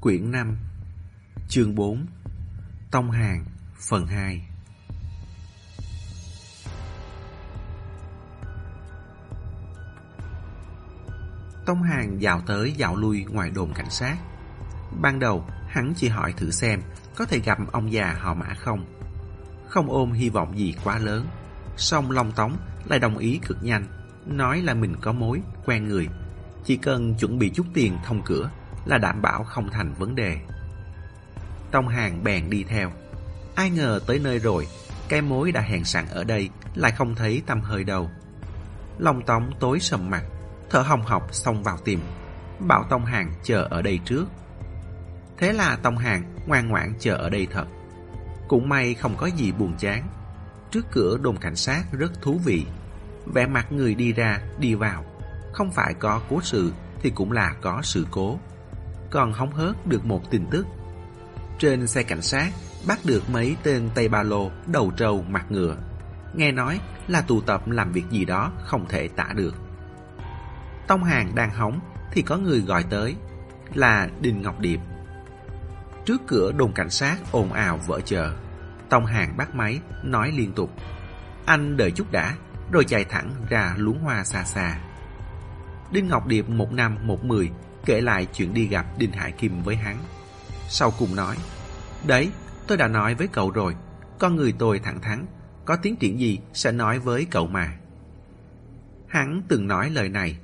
Quyển 5 Chương 4 Tông Hàng Phần 2 Tông Hàng dạo tới dạo lui ngoài đồn cảnh sát. Ban đầu hắn chỉ hỏi thử xem Có thể gặp ông già họ mã không. Không ôm hy vọng gì quá lớn song Long Tống lại đồng ý cực nhanh Nói là mình có mối, quen người. Chỉ cần chuẩn bị chút tiền thông cửa là đảm bảo không thành vấn đề. Tông Hàng bèn đi theo. Ai ngờ tới nơi rồi Cái mối đã hẹn sẵn ở đây Lại không thấy tâm hơi đâu. Long Tống tối sầm mặt Thở hồng học xông vào tìm Bảo Tông Hàng chờ ở đây trước. Thế là Tông Hàng ngoan ngoãn chờ ở đây thật. Cũng may không có gì buồn chán. Trước cửa đồn cảnh sát rất thú vị. Vẻ mặt người đi ra, đi vào. Không phải có cố sự Thì cũng là có sự cố. Còn hóng hớt được một tin tức. Trên xe cảnh sát, Bắt được mấy tên Tây Ba Lô Đầu trâu, mặt ngựa. Nghe nói là tụ tập làm việc gì đó Không thể tả được. Tông Hàng đang hóng Thì có người gọi tới, Là Đinh Ngọc Điệp. Trước cửa đồn cảnh sát ồn ào vỡ chờ Tông Hàng bắt máy Nói liên tục. Anh đợi chút đã, Rồi chạy thẳng ra luống hoa xa xa. Đinh Ngọc Điệp một năm một mười Kể lại chuyện đi gặp Đinh Hải Kim với hắn. Sau cùng nói, Đấy, tôi đã nói với cậu rồi. Con người tôi thẳng thắn, Có tiến triển gì sẽ nói với cậu mà. Hắn từng nói lời này.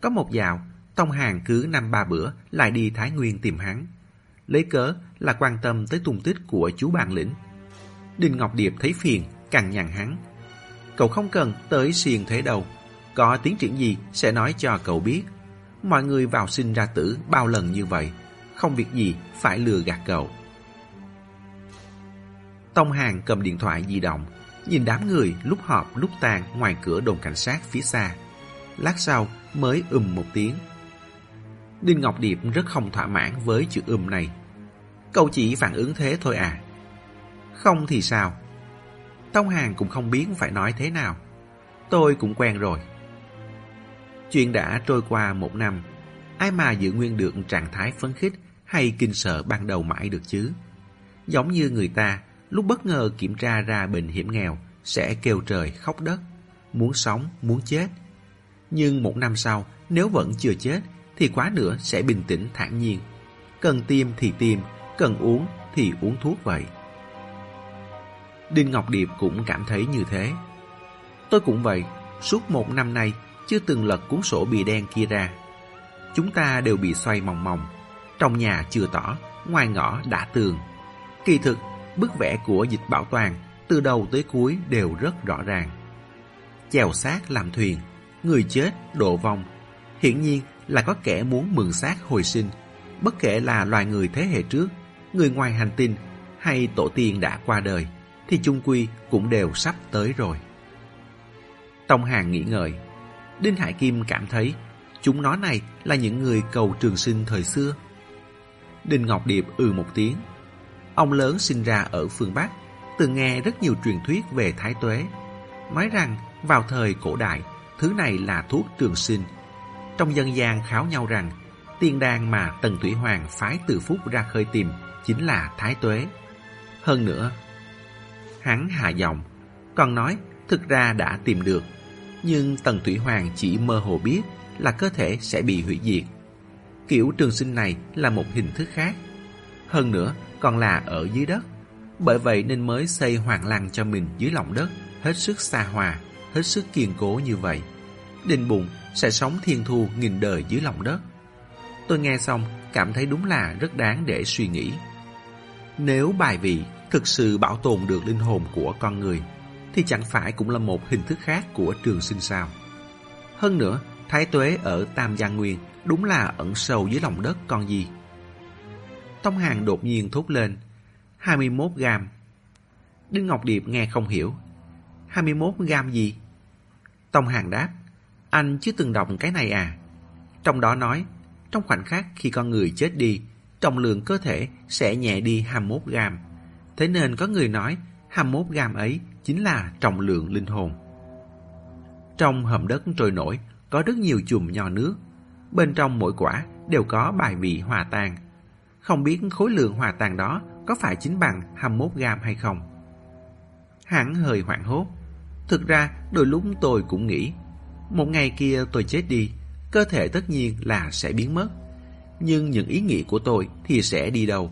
Có một dạo, Tông Hàng cứ năm ba bữa Lại đi Thái Nguyên tìm hắn. Lấy cớ là quan tâm tới tung tích của chú bạn lĩnh. Đinh Ngọc Điệp thấy phiền càng nhằn hắn. Cậu không cần tới xiền thế đâu. Có tiến triển gì sẽ nói cho cậu biết. Mọi người vào sinh ra tử bao lần như vậy, Không việc gì phải lừa gạt cậu. Tông Hàng cầm điện thoại di động, Nhìn đám người lúc họp, lúc tàn Ngoài cửa đồn cảnh sát phía xa. Lát sau mới ùm một tiếng. Đinh Ngọc Điệp rất không thỏa mãn với chữ ùm này. Cậu chỉ phản ứng thế thôi à? Không thì sao? Tông Hàng cũng không biết phải nói thế nào. Tôi cũng quen rồi. Chuyện đã trôi qua một năm Ai mà giữ nguyên được trạng thái phấn khích Hay kinh sợ ban đầu mãi được chứ? Giống như người ta Lúc bất ngờ kiểm tra ra bệnh hiểm nghèo Sẽ kêu trời khóc đất Muốn sống, muốn chết. Nhưng một năm sau Nếu vẫn chưa chết Thì quá nữa sẽ bình tĩnh thản nhiên. Cần tiêm thì tiêm Cần uống thì uống thuốc vậy. Đinh Ngọc Điệp cũng cảm thấy như thế. Tôi cũng vậy Suốt một năm nay chưa từng lật cuốn sổ bìa đen kia ra. Chúng ta đều bị xoay mòng mòng. Trong nhà chưa tỏ, Ngoài ngõ đã tường. Kỳ thực, Bức vẽ của dịch bảo toàn Từ đầu tới cuối đều rất rõ ràng. Chèo xác làm thuyền, Người chết độ vong. Hiển nhiên là có kẻ muốn mượn xác hồi sinh. Bất kể là loài người thế hệ trước, Người ngoài hành tinh Hay tổ tiên đã qua đời, Thì chung quy cũng đều sắp tới rồi. Tông Hàng nghĩ ngợi. Đinh Hải Kim cảm thấy Chúng nó này là những người cầu trường sinh thời xưa Đinh Ngọc Điệp ừ một tiếng Ông lớn sinh ra ở phương Bắc, từng nghe rất nhiều truyền thuyết về Thái Tuế. Nói rằng vào thời cổ đại, thứ này là thuốc trường sinh. Trong dân gian kháo nhau rằng, tiên đan mà Tần Thủy Hoàng phái từ phúc ra khơi tìm chính là Thái Tuế. Hơn nữa, hắn hạ giọng, còn nói thực ra đã tìm được, nhưng Tần Thủy Hoàng chỉ mơ hồ biết là cơ thể sẽ bị hủy diệt. Kiểu trường sinh này là một hình thức khác. Hơn nữa, còn là ở dưới đất. Bởi vậy nên mới xây hoàng lăng cho mình dưới lòng đất, hết sức xa hòa, hết sức kiên cố như vậy. đinh bụng sẽ sống thiên thu nghìn đời dưới lòng đất. Tôi nghe xong cảm thấy đúng là rất đáng để suy nghĩ. Nếu bài vị thực sự bảo tồn được linh hồn của con người, thì chẳng phải cũng là một hình thức khác của trường sinh sao. Hơn nữa, Thái Tuế ở Tam Giang Nguyên đúng là ẩn sâu dưới lòng đất con gì. Tông Hàng đột nhiên thốt lên. 21 gam. Đinh Ngọc Điệp nghe không hiểu. 21 gam gì? Tông Hàng đáp. Anh chưa từng đọc cái này à? Trong đó nói, trong khoảnh khắc khi con người chết đi, trọng lượng cơ thể sẽ nhẹ đi 21 gam. Thế nên có người nói 21 gam ấy chính là trọng lượng linh hồn. Trong hầm đất trôi nổi có rất nhiều chùm nho nước. Bên trong mỗi quả đều có bài vị hòa tan Không biết khối lượng hòa tan đó có phải chính bằng 21 gram hay không? Hắn hơi hoảng hốt. Thực ra, đôi lúc tôi cũng nghĩ, một ngày kia tôi chết đi, cơ thể tất nhiên là sẽ biến mất. Nhưng những ý nghĩ của tôi thì sẽ đi đâu?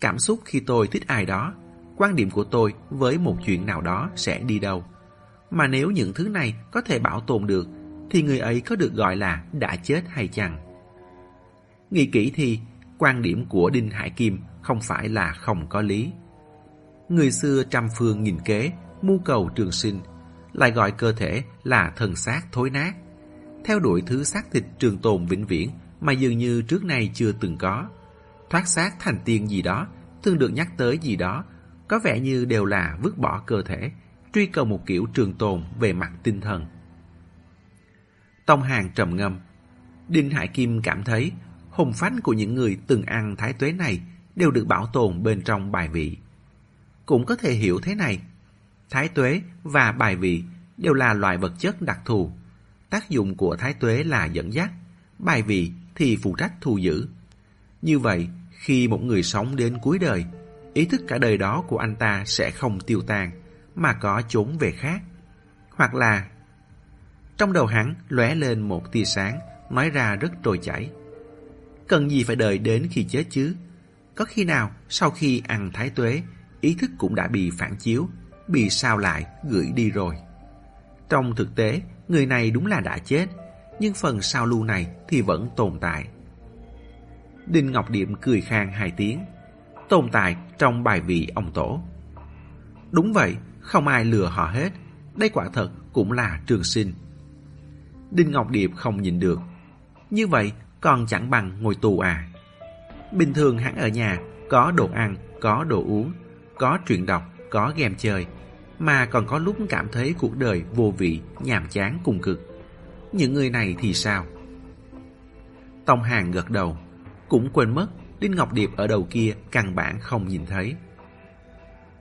Cảm xúc khi tôi thích ai đó, quan điểm của tôi với một chuyện nào đó sẽ đi đâu? Mà nếu những thứ này có thể bảo tồn được, thì người ấy có được gọi là đã chết hay chăng? Nghĩ kỹ thì, quan điểm của Đinh Hải Kim không phải là không có lý. Người xưa trăm phương nghìn kế, mưu cầu trường sinh, lại gọi cơ thể là thần xác thối nát. Theo đuổi thứ xác thịt trường tồn vĩnh viễn mà dường như trước nay chưa từng có. Thoát xác thành tiên gì đó, thường được nhắc tới gì đó, có vẻ như đều là vứt bỏ cơ thể, truy cầu một kiểu trường tồn về mặt tinh thần. Tông hàng trầm ngâm. Đinh Hải Kim cảm thấy hồn phách của những người từng ăn thái tuế này đều được bảo tồn bên trong bài vị. Cũng có thể hiểu thế này. Thái tuế và bài vị đều là loại vật chất đặc thù. Tác dụng của thái tuế là dẫn dắt, bài vị thì phụ trách thu giữ. Như vậy, khi một người sống đến cuối đời, ý thức cả đời đó của anh ta sẽ không tiêu tan, mà có chốn về khác. Hoặc là... Trong đầu hắn lóe lên một tia sáng, nói ra rất trôi chảy. Cần gì phải đợi đến khi chết chứ? Có khi nào sau khi ăn thái tuế, ý thức cũng đã bị phản chiếu, bị sao lại, gửi đi rồi. Trong thực tế, người này đúng là đã chết, nhưng phần sao lưu này thì vẫn tồn tại. Đinh Ngọc Điệm cười khang hai tiếng, tồn tại trong bài vị ông tổ. Đúng vậy, không ai lừa họ hết, đây quả thật cũng là trường sinh. Đinh Ngọc Điệp không nhìn được. Như vậy còn chẳng bằng ngồi tù à. Bình thường hắn ở nhà có đồ ăn, có đồ uống, có truyện đọc, có game chơi, mà còn có lúc cảm thấy cuộc đời vô vị, nhàm chán cùng cực. Những người này thì sao? Tông Hàng gật đầu, cũng quên mất Đinh Ngọc Điệp ở đầu kia căn bản không nhìn thấy.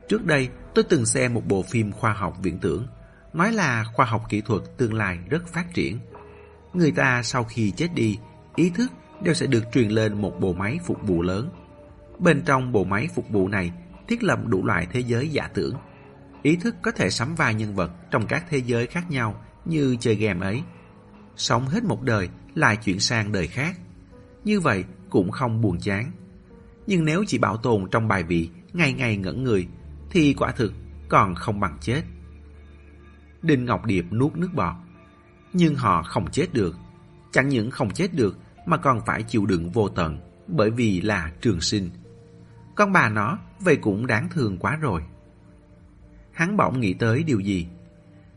Trước đây tôi từng xem một bộ phim khoa học viễn tưởng, nói là khoa học kỹ thuật tương lai rất phát triển. Người ta sau khi chết đi, ý thức đều sẽ được truyền lên một bộ máy phục vụ lớn. Bên trong bộ máy phục vụ này thiết lập đủ loại thế giới giả tưởng. Ý thức có thể sắm vai nhân vật trong các thế giới khác nhau như chơi game ấy. Sống hết một đời lại chuyển sang đời khác. Như vậy cũng không buồn chán. Nhưng nếu chỉ bảo tồn trong bài vị ngày ngày ngẩn người thì quả thực còn không bằng chết. Đinh Ngọc Điệp nuốt nước bọt. Nhưng họ không chết được. Chẳng những không chết được mà còn phải chịu đựng vô tận bởi vì là trường sinh. Con bà nó vậy cũng đáng thương quá rồi. Hắn bỗng nghĩ tới điều gì?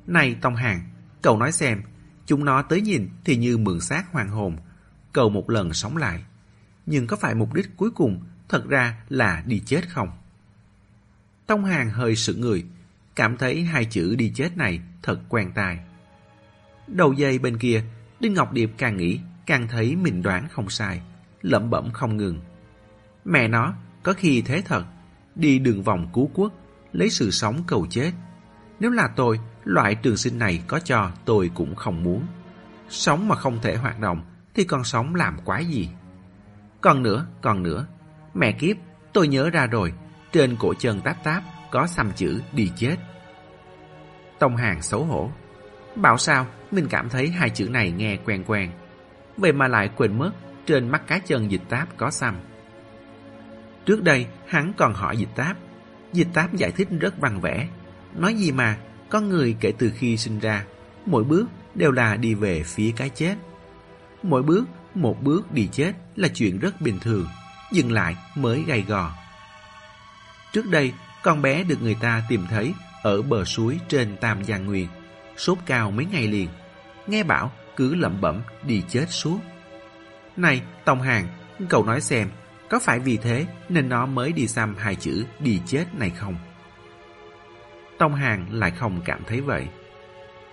Này Tông Hàng, cậu nói xem, chúng nó tới nhìn thì như mượn xác hoàng hồn, cầu một lần sống lại. Nhưng có phải mục đích cuối cùng thật ra là đi chết không? Tông Hàng hơi sững người, cảm thấy hai chữ đi chết này thật quen tai. Đầu dây bên kia, Đinh Ngọc Điệp càng nghĩ, càng thấy mình đoán không sai, lẩm bẩm không ngừng. Mẹ nó, có khi thế thật, đi đường vòng cứu quốc, lấy sự sống cầu chết. Nếu là tôi, loại trường sinh này có cho tôi cũng không muốn. Sống mà không thể hoạt động, thì còn sống làm quái gì? Còn nữa, còn nữa, mẹ kiếp, tôi nhớ ra rồi, trên cổ chân táp táp có xăm chữ đi chết. Tông Hàng xấu hổ. Bảo sao mình cảm thấy hai chữ này nghe quen quen. Vậy mà lại quên mất trên mắt cá chân dịch táp có xăm. Trước đây hắn còn hỏi dịch táp. Dịch táp giải thích rất văn vẻ. Nói gì mà con người kể từ khi sinh ra mỗi bước đều là đi về phía cái chết. Mỗi bước, một bước đi chết là chuyện rất bình thường, dừng lại mới gay gò. Trước đây, con bé được người ta tìm thấy ở bờ suối trên Tam Giang Nguyên, sốt cao mấy ngày liền. Nghe bảo cứ lẩm bẩm đi chết suốt. Này, Tông Hàng, cậu nói xem, có phải vì thế nên nó mới đi xăm hai chữ đi chết này không? Tông Hàng lại không cảm thấy vậy.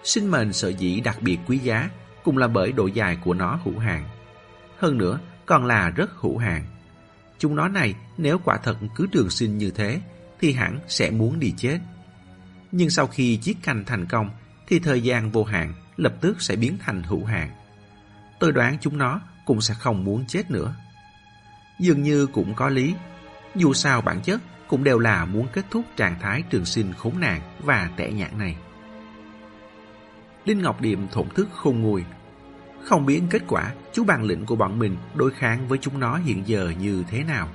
Sinh mệnh sợ dĩ đặc biệt quý giá cũng là bởi độ dài của nó hữu hạn. Hơn nữa, còn là rất hữu hạn. Chúng nó này nếu quả thật cứ trường sinh như thế thì hẳn sẽ muốn đi chết. Nhưng sau khi chiếc canh thành công thì thời gian vô hạn lập tức sẽ biến thành hữu hạn. Tôi đoán chúng nó cũng sẽ không muốn chết nữa. Dường như cũng có lý. Dù sao bản chất cũng đều là muốn kết thúc trạng thái trường sinh khốn nạn và tẻ nhạt này. Đinh Ngọc Điềm thổn thức khôn nguôi. Không biết kết quả chú bằng lĩnh của bọn mình đối kháng với chúng nó hiện giờ như thế nào.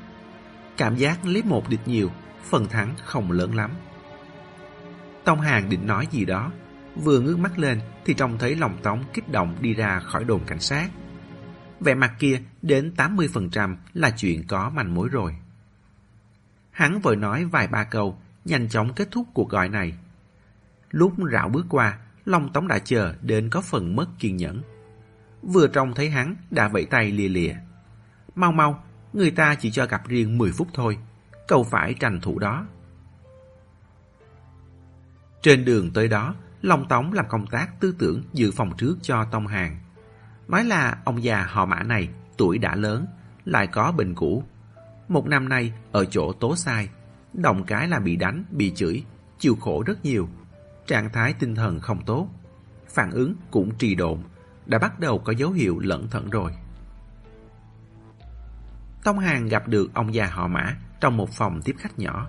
Cảm giác lấy một địch nhiều, phần thắng không lớn lắm. Tông Hàng định nói gì đó, vừa ngước mắt lên thì trông thấy lòng tống kích động đi ra khỏi đồn cảnh sát. Vẻ mặt kia đến 80% là chuyện có manh mối rồi. Hắn vội nói vài ba câu, nhanh chóng kết thúc cuộc gọi này. Lúc rảo bước qua, Long Tống đã chờ đến có phần mất kiên nhẫn. Vừa trông thấy hắn đã vẫy tay lìa lìa. Mau mau, người ta chỉ cho gặp riêng 10 phút thôi, cậu phải tranh thủ đó. Trên đường tới đó, Long Tống làm công tác tư tưởng dự phòng trước cho Tông Hàng. Nói là ông già họ mã này tuổi đã lớn, lại có bệnh cũ. Một năm nay ở chỗ tố sai, động cái là bị đánh, bị chửi, chịu khổ rất nhiều. Trạng thái tinh thần không tốt, phản ứng cũng trì độn, đã bắt đầu có dấu hiệu lẫn thận rồi. Tông Hàng gặp được ông già họ mã trong một phòng tiếp khách nhỏ.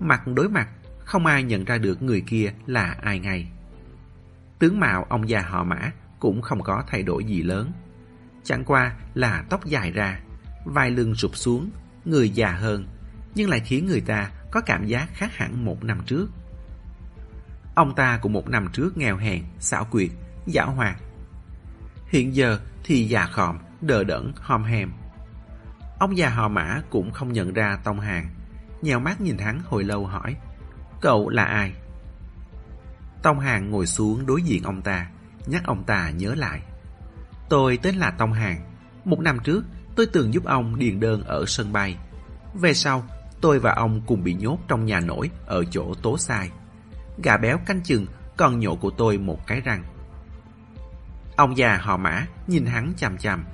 Mặt đối mặt, không ai nhận ra được người kia là ai ngay. Tướng mạo ông già họ mã cũng không có thay đổi gì lớn. Chẳng qua là tóc dài ra, vai lưng sụp xuống, người già hơn, nhưng lại khiến người ta có cảm giác khác hẳn một năm trước. Ông ta cũng một năm trước nghèo hèn, xảo quyệt, giả hoạt. Hiện giờ thì già khòm, đờ đẫn, hòm hèm. Ông già họ mã cũng không nhận ra Tông Hàng, nhèo mắt nhìn hắn hồi lâu hỏi, cậu là ai? Tông Hàng ngồi xuống đối diện ông ta, nhắc ông ta nhớ lại. Tôi tên là Tông Hàng. Một năm trước, tôi từng giúp ông điền đơn ở sân bay. Về sau, tôi và ông cùng bị nhốt trong nhà nổi ở chỗ tố sai. Gà béo canh chừng còn nhổ của tôi một cái răng. Ông già họ mã nhìn hắn chằm chằm.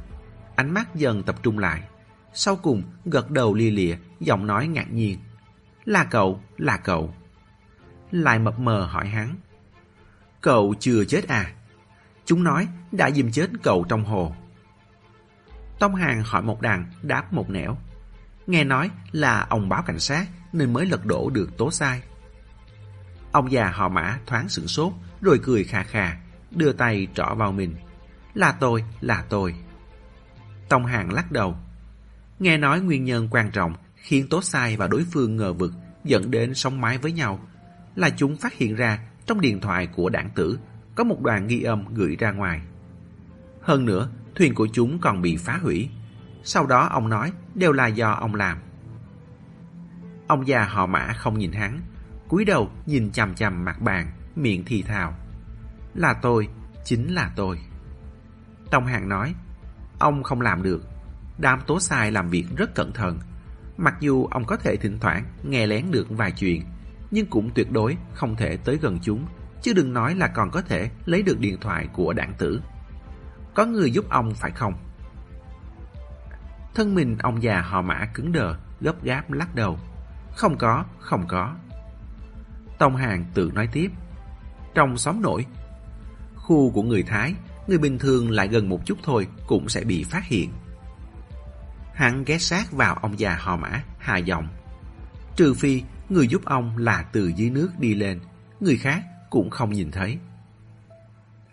Ánh mắt dần tập trung lại. Sau cùng gật đầu lia lịa, giọng nói ngạc nhiên. Là cậu, là cậu. Lại mập mờ hỏi hắn. Cậu chưa chết à? Chúng nói đã dìm chết cậu trong hồ. Tông Hàng hỏi một đằng, đáp một nẻo. Nghe nói là ông báo cảnh sát nên mới lật đổ được tố sai. Ông già họ mã thoáng sửng sốt rồi cười khà khà, đưa tay trỏ vào mình. Là tôi, là tôi. Tông Hàng lắc đầu. Nghe nói nguyên nhân quan trọng khiến tố sai và đối phương ngờ vực dẫn đến sống mái với nhau là chúng phát hiện ra trong điện thoại của đảng tử có một đoàn ghi âm gửi ra ngoài. Hơn nữa, thuyền của chúng còn bị phá hủy. Sau đó ông nói đều là do ông làm. Ông già họ mã không nhìn hắn, cúi đầu nhìn chằm chằm mặt bàn, miệng thì thào. Là tôi, chính là tôi. Tông Hàng nói, ông không làm được. Đám tố sai làm việc rất cẩn thận. Mặc dù ông có thể thỉnh thoảng nghe lén được vài chuyện, nhưng cũng tuyệt đối không thể tới gần chúng chứ đừng nói là còn có thể lấy được điện thoại của đảng tử. Có người giúp ông phải không? Thân mình ông già họ mã cứng đờ, gấp gáp lắc đầu. Không có, không có. Tông Hàng tự nói tiếp. Trong xóm nổi, khu của người Thái, người bình thường lại gần một chút thôi cũng sẽ bị phát hiện. Hắn ghé sát vào ông già họ mã, hà giọng. Trừ phi người giúp ông là từ dưới nước đi lên, người khác cũng không nhìn thấy.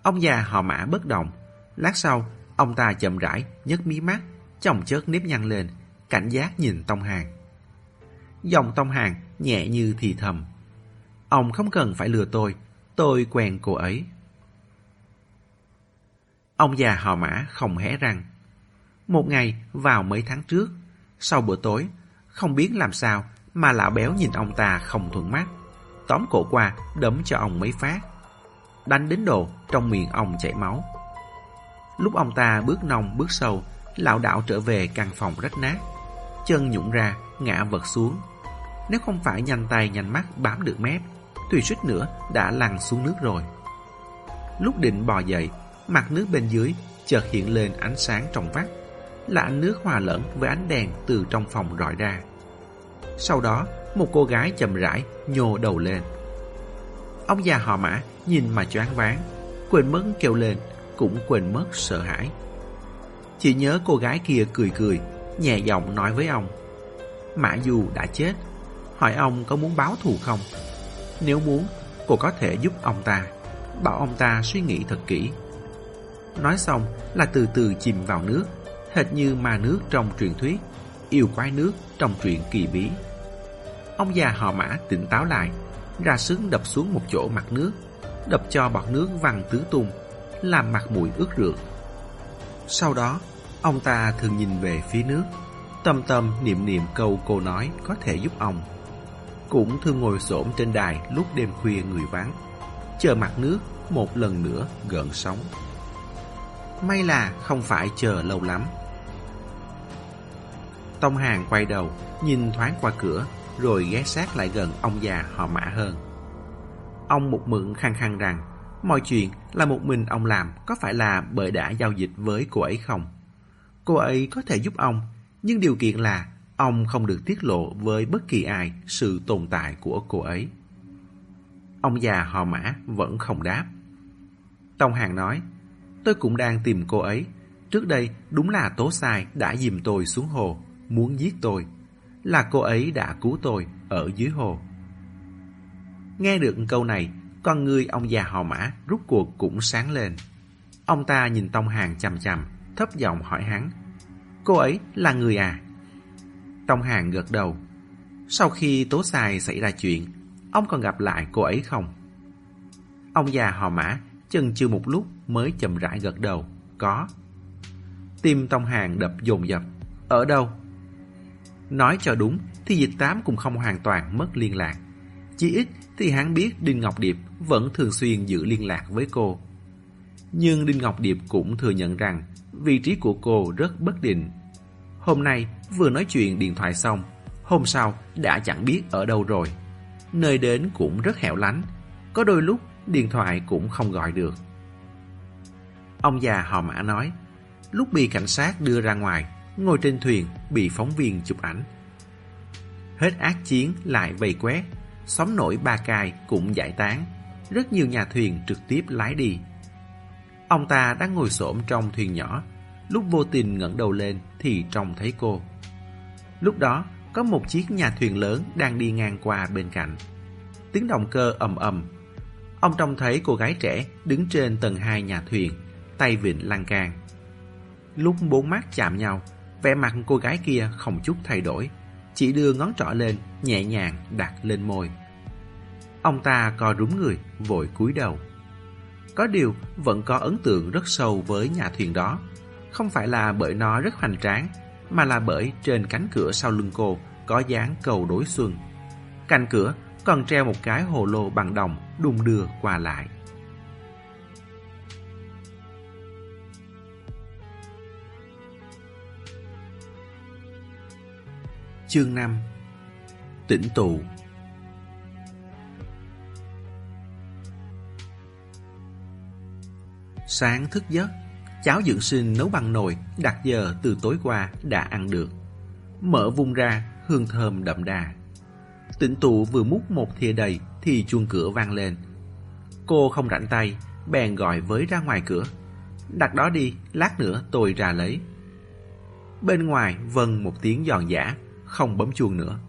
Ông già họ mã bất động. Lát sau, ông ta chậm rãi, nhấc mí mắt, chồng chớt nếp nhăn lên, cảnh giác nhìn Tông Hàng. Dòng Tông Hàng nhẹ như thì thầm. Ông không cần phải lừa tôi, tôi quen cô ấy. Ông già họ mã không hé răng. Một ngày vào mấy tháng trước, sau bữa tối, không biết làm sao mà lão béo nhìn ông ta không thuận mắt tóm cổ qua, đấm cho ông mấy phát. Đánh đến độ trong miệng ông chảy máu. Lúc ông ta bước nông bước sâu, lão đạo trở về căn phòng rách nát. Chân nhũng ra, ngã vật xuống. Nếu không phải nhanh tay nhanh mắt bám được mép, tùy suýt nữa đã lăn xuống nước rồi. Lúc định bò dậy, mặt nước bên dưới chợt hiện lên ánh sáng trong vắt, là ánh nước hòa lẫn với ánh đèn từ trong phòng rọi ra. Sau đó, một cô gái chậm rãi nhô đầu lên. Ông già họ mã nhìn mà choáng váng, quên mất kêu lên, cũng quên mất sợ hãi. Chỉ nhớ cô gái kia cười cười, nhẹ giọng nói với ông. Mã Du đã chết, hỏi ông có muốn báo thù không? Nếu muốn, cô có thể giúp ông ta, bảo ông ta suy nghĩ thật kỹ. Nói xong là từ từ chìm vào nước, hệt như ma nước trong truyền thuyết, yêu quái nước trong truyện kỳ bí. Ông già họ mã tỉnh táo lại, ra sức đập xuống một chỗ mặt nước, đập cho bọt nước văng tứ tung, làm mặt mũi ướt rượt. Sau đó, ông ta thường nhìn về phía nước, tâm tâm niệm niệm câu cô nói có thể giúp ông. Cũng thường ngồi xổm trên đài lúc đêm khuya người vắng, chờ mặt nước một lần nữa gợn sóng. May là không phải chờ lâu lắm. Tông Hàng quay đầu, nhìn thoáng qua cửa, rồi ghé sát lại gần ông già họ mã hơn. Ông một mượn khăng khăng rằng, mọi chuyện là một mình ông làm có phải là bởi đã giao dịch với cô ấy không? Cô ấy có thể giúp ông, nhưng điều kiện là ông không được tiết lộ với bất kỳ ai sự tồn tại của cô ấy. Ông già họ mã vẫn không đáp. Tông Hàng nói, tôi cũng đang tìm cô ấy. Trước đây đúng là tố sai đã dìm tôi xuống hồ, muốn giết tôi. Là cô ấy đã cứu tôi ở dưới hồ. Nghe được câu này, con người ông già họ mã rút cuộc cũng sáng lên. Ông ta nhìn Tông Hàng chằm chằm, thấp giọng hỏi hắn. Cô ấy là người à? Tông Hàng gật đầu. Sau khi tố sai xảy ra chuyện, ông còn gặp lại cô ấy không? Ông già họ mã chần chừ một lúc mới chậm rãi gật đầu. Có. Tim Tông Hàng đập dồn dập. Ở đâu? Nói cho đúng thì dịch tám cũng không hoàn toàn mất liên lạc. Chỉ ít thì hắn biết Đinh Ngọc Điệp vẫn thường xuyên giữ liên lạc với cô. Nhưng Đinh Ngọc Điệp cũng thừa nhận rằng vị trí của cô rất bất định. Hôm nay vừa nói chuyện điện thoại xong, hôm sau đã chẳng biết ở đâu rồi. Nơi đến cũng rất hẻo lánh, có đôi lúc điện thoại cũng không gọi được. Ông già họ mã nói, lúc bị cảnh sát đưa ra ngoài, ngồi trên thuyền bị phóng viên chụp ảnh. Hết ác chiến lại vây quét, sóng nổi ba cài cũng giải tán, rất nhiều nhà thuyền trực tiếp lái đi. Ông ta đang ngồi xổm trong thuyền nhỏ, lúc vô tình ngẩng đầu lên thì trông thấy cô. Lúc đó, có một chiếc nhà thuyền lớn đang đi ngang qua bên cạnh. Tiếng động cơ ầm ầm. Ông trông thấy cô gái trẻ đứng trên tầng hai nhà thuyền, tay vịn lan can. Lúc bốn mắt chạm nhau, vẻ mặt cô gái kia không chút thay đổi, chỉ đưa ngón trỏ lên, nhẹ nhàng đặt lên môi. Ông ta co rúm người, vội cúi đầu. Có điều, vẫn có ấn tượng rất sâu với nhà thuyền đó. Không phải là bởi nó rất hoành tráng, mà là bởi trên cánh cửa sau lưng cô có dáng cầu đối xuân. Cạnh cửa còn treo một cái hồ lô bằng đồng đung đưa qua lại. Chương 5 Tỉnh tụ Sáng thức giấc, cháo dưỡng sinh nấu bằng nồi đặt giờ từ tối qua đã ăn được. Mở vung ra, hương thơm đậm đà. Tỉnh tụ vừa múc một thìa đầy thì chuông cửa vang lên. Cô không rảnh tay, bèn gọi với ra ngoài cửa. Đặt đó đi, lát nữa tôi ra lấy. Bên ngoài vâng một tiếng giòn giả, không bấm chuông nữa.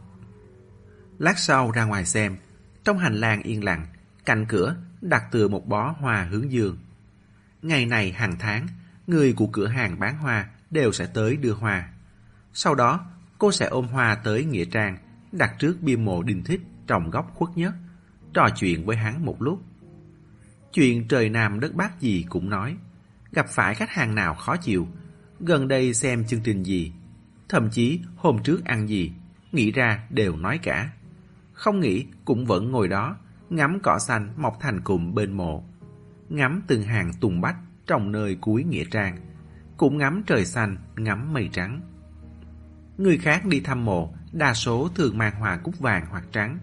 Lát sau ra ngoài xem, trong hành lang yên lặng, cạnh cửa đặt từ một bó hoa hướng dương. Ngày này hàng tháng, người của cửa hàng bán hoa đều sẽ tới đưa hoa. Sau đó, cô sẽ ôm hoa tới Nghĩa Trang, đặt trước bia mộ đình thích trong góc khuất nhất, trò chuyện với hắn một lúc. Chuyện trời Nam đất Bắc gì cũng nói, gặp phải khách hàng nào khó chịu, gần đây xem chương trình gì, thậm chí hôm trước ăn gì, nghĩ ra đều nói cả. Không nghĩ cũng vẫn ngồi đó, ngắm cỏ xanh mọc thành cụm bên mộ ngắm từng hàng tùng bách trong nơi cuối nghĩa trang, cũng ngắm trời xanh, ngắm mây trắng. Người khác đi thăm mộ, đa số thường mang hoa cúc vàng hoặc trắng,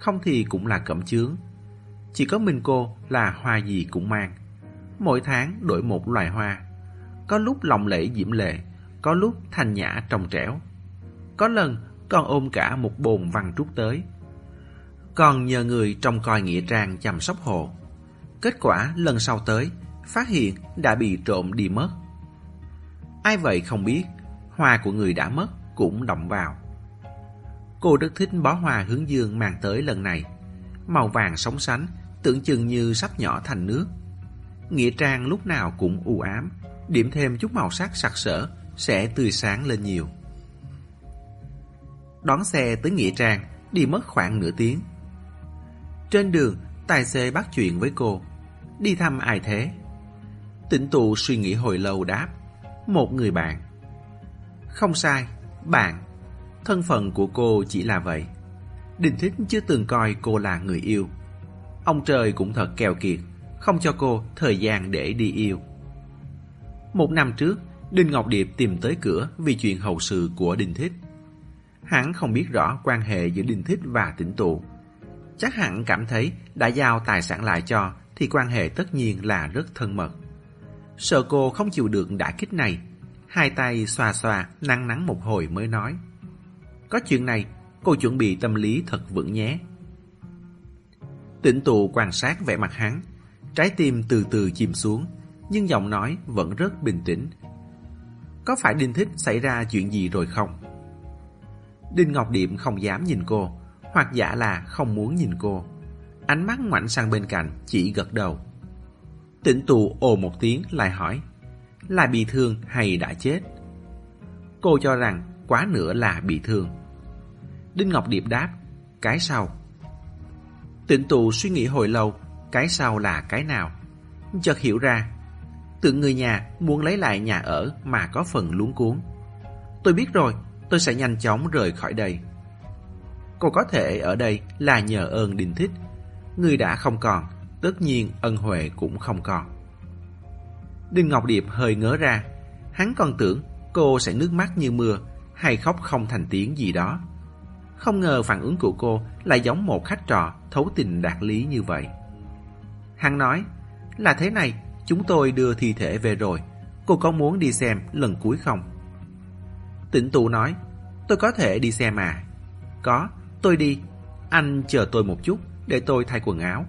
không thì cũng là cẩm chướng. Chỉ có mình cô là hoa gì cũng mang. Mỗi tháng đổi một loài hoa, có lúc lộng lẫy diễm lệ, có lúc thanh nhã trong trẻo. Có lần còn ôm cả một bồn văn trúc tới. Còn nhờ người trong coi nghĩa trang chăm sóc hồ Kết quả lần sau tới, phát hiện đã bị trộm đi mất. Ai vậy không biết, hoa của người đã mất cũng động vào. Cô rất thích bó hoa hướng dương mang tới lần này. Màu vàng sóng sánh, tưởng chừng như sắp nhỏ thành nước. Nghĩa trang lúc nào cũng u ám, điểm thêm chút màu sắc sặc sỡ sẽ tươi sáng lên nhiều. Đón xe tới Nghĩa Trang, đi mất khoảng nửa tiếng. Trên đường, tài xế bắt chuyện với cô. Đi thăm ai thế? Tỉnh tụ suy nghĩ hồi lâu đáp. Một người bạn. Không sai, bạn. Thân phận của cô chỉ là vậy. Đình Thích chưa từng coi cô là người yêu. Ông trời cũng thật keo kiệt, không cho cô thời gian để đi yêu. Một năm trước, Đinh Ngọc Điệp tìm tới cửa vì chuyện hậu sự của Đinh Thích. Hắn không biết rõ quan hệ giữa Đinh Thích và Tĩnh Tụ. Chắc hẳn cảm thấy đã giao tài sản lại cho thì quan hệ tất nhiên là rất thân mật. Sợ cô không chịu được đả kích này, hai tay xoa xoa, nắng nắng một hồi mới nói. Có chuyện này, cô chuẩn bị tâm lý thật vững nhé. Tỉnh tụ quan sát vẻ mặt hắn, trái tim từ từ chìm xuống, nhưng giọng nói vẫn rất bình tĩnh. Có phải Đinh Thích xảy ra chuyện gì rồi không? Đinh Ngọc Điệm không dám nhìn cô, hoặc giả là không muốn nhìn cô. Ánh mắt ngoảnh sang bên cạnh, chỉ gật đầu. Tỉnh tù ồ một tiếng lại hỏi, là bị thương hay đã chết? Cô cho rằng quá nữa là bị thương. Đinh Ngọc Điệp đáp, cái sau. Tịnh tụ suy nghĩ hồi lâu, cái sau là cái nào? Chợt hiểu ra, tượng người nhà muốn lấy lại nhà ở mà có phần luống cuốn. Tôi biết rồi, tôi sẽ nhanh chóng rời khỏi đây. Cô có thể ở đây là nhờ ơn đình thích. Người đã không còn, tất nhiên ân huệ cũng không còn. Đinh Ngọc Điệp hơi ngớ ra, hắn còn tưởng cô sẽ nước mắt như mưa hay khóc không thành tiếng gì đó. Không ngờ phản ứng của cô lại giống một khách trò thấu tình đạt lý như vậy. Hắn nói, là thế này, chúng tôi đưa thi thể về rồi, cô có muốn đi xem lần cuối không? Tịnh tụ nói, tôi có thể đi xem à? Có, tôi đi, anh chờ tôi một chút để tôi thay quần áo.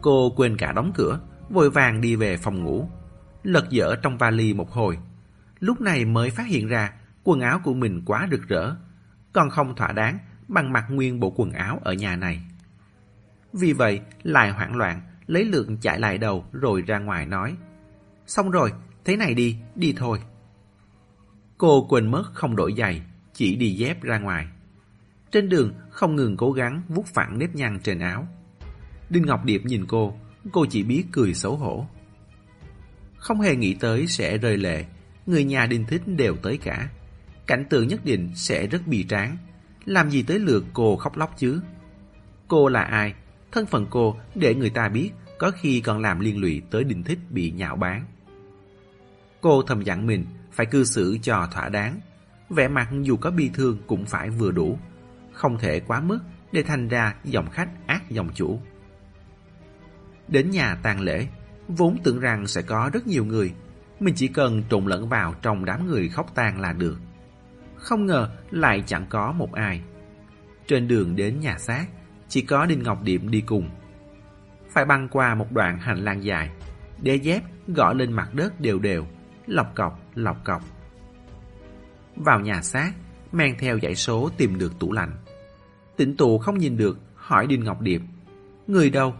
Cô quên cả đóng cửa, vội vàng đi về phòng ngủ. Lật dở trong vali một hồi. Lúc này mới phát hiện ra quần áo của mình quá rực rỡ, còn không thỏa đáng bằng mặc nguyên bộ quần áo ở nhà này. Vì vậy, lại hoảng loạn, lấy lượng chạy lại đầu rồi ra ngoài nói. Xong rồi, thế này đi, đi thôi. Cô quên mất không đổi giày, chỉ đi dép ra ngoài. Trên đường không ngừng cố gắng vuốt phẳng nếp nhăn trên áo. Đinh Ngọc Điệp nhìn cô, cô chỉ biết cười xấu hổ. Không hề nghĩ tới sẽ rơi lệ, người nhà Đinh Thích đều tới cả. Cảnh tượng nhất định sẽ rất bi tráng. Làm gì tới lượt cô khóc lóc chứ? Cô là ai? Thân phận cô để người ta biết có khi còn làm liên lụy tới Đinh Thích bị nhạo báng. Cô thầm dặn mình phải cư xử cho thỏa đáng. Vẻ mặt dù có bi thương cũng phải vừa đủ. Không thể quá mức để thành ra dòng khách ác dòng chủ. Đến nhà tang lễ, vốn tưởng rằng sẽ có rất nhiều người. Mình chỉ cần trộn lẫn vào trong đám người khóc tang là được. Không ngờ lại chẳng có một ai. Trên đường đến nhà xác, chỉ có Đinh Ngọc Điệm đi cùng. Phải băng qua một đoạn hành lang dài, đế dép gõ lên mặt đất đều đều, lọc cọc, lọc cọc. Vào nhà xác, mang theo dãy số tìm được tủ lạnh. Tỉnh tù không nhìn được, hỏi Đinh Ngọc Điệp. Người đâu?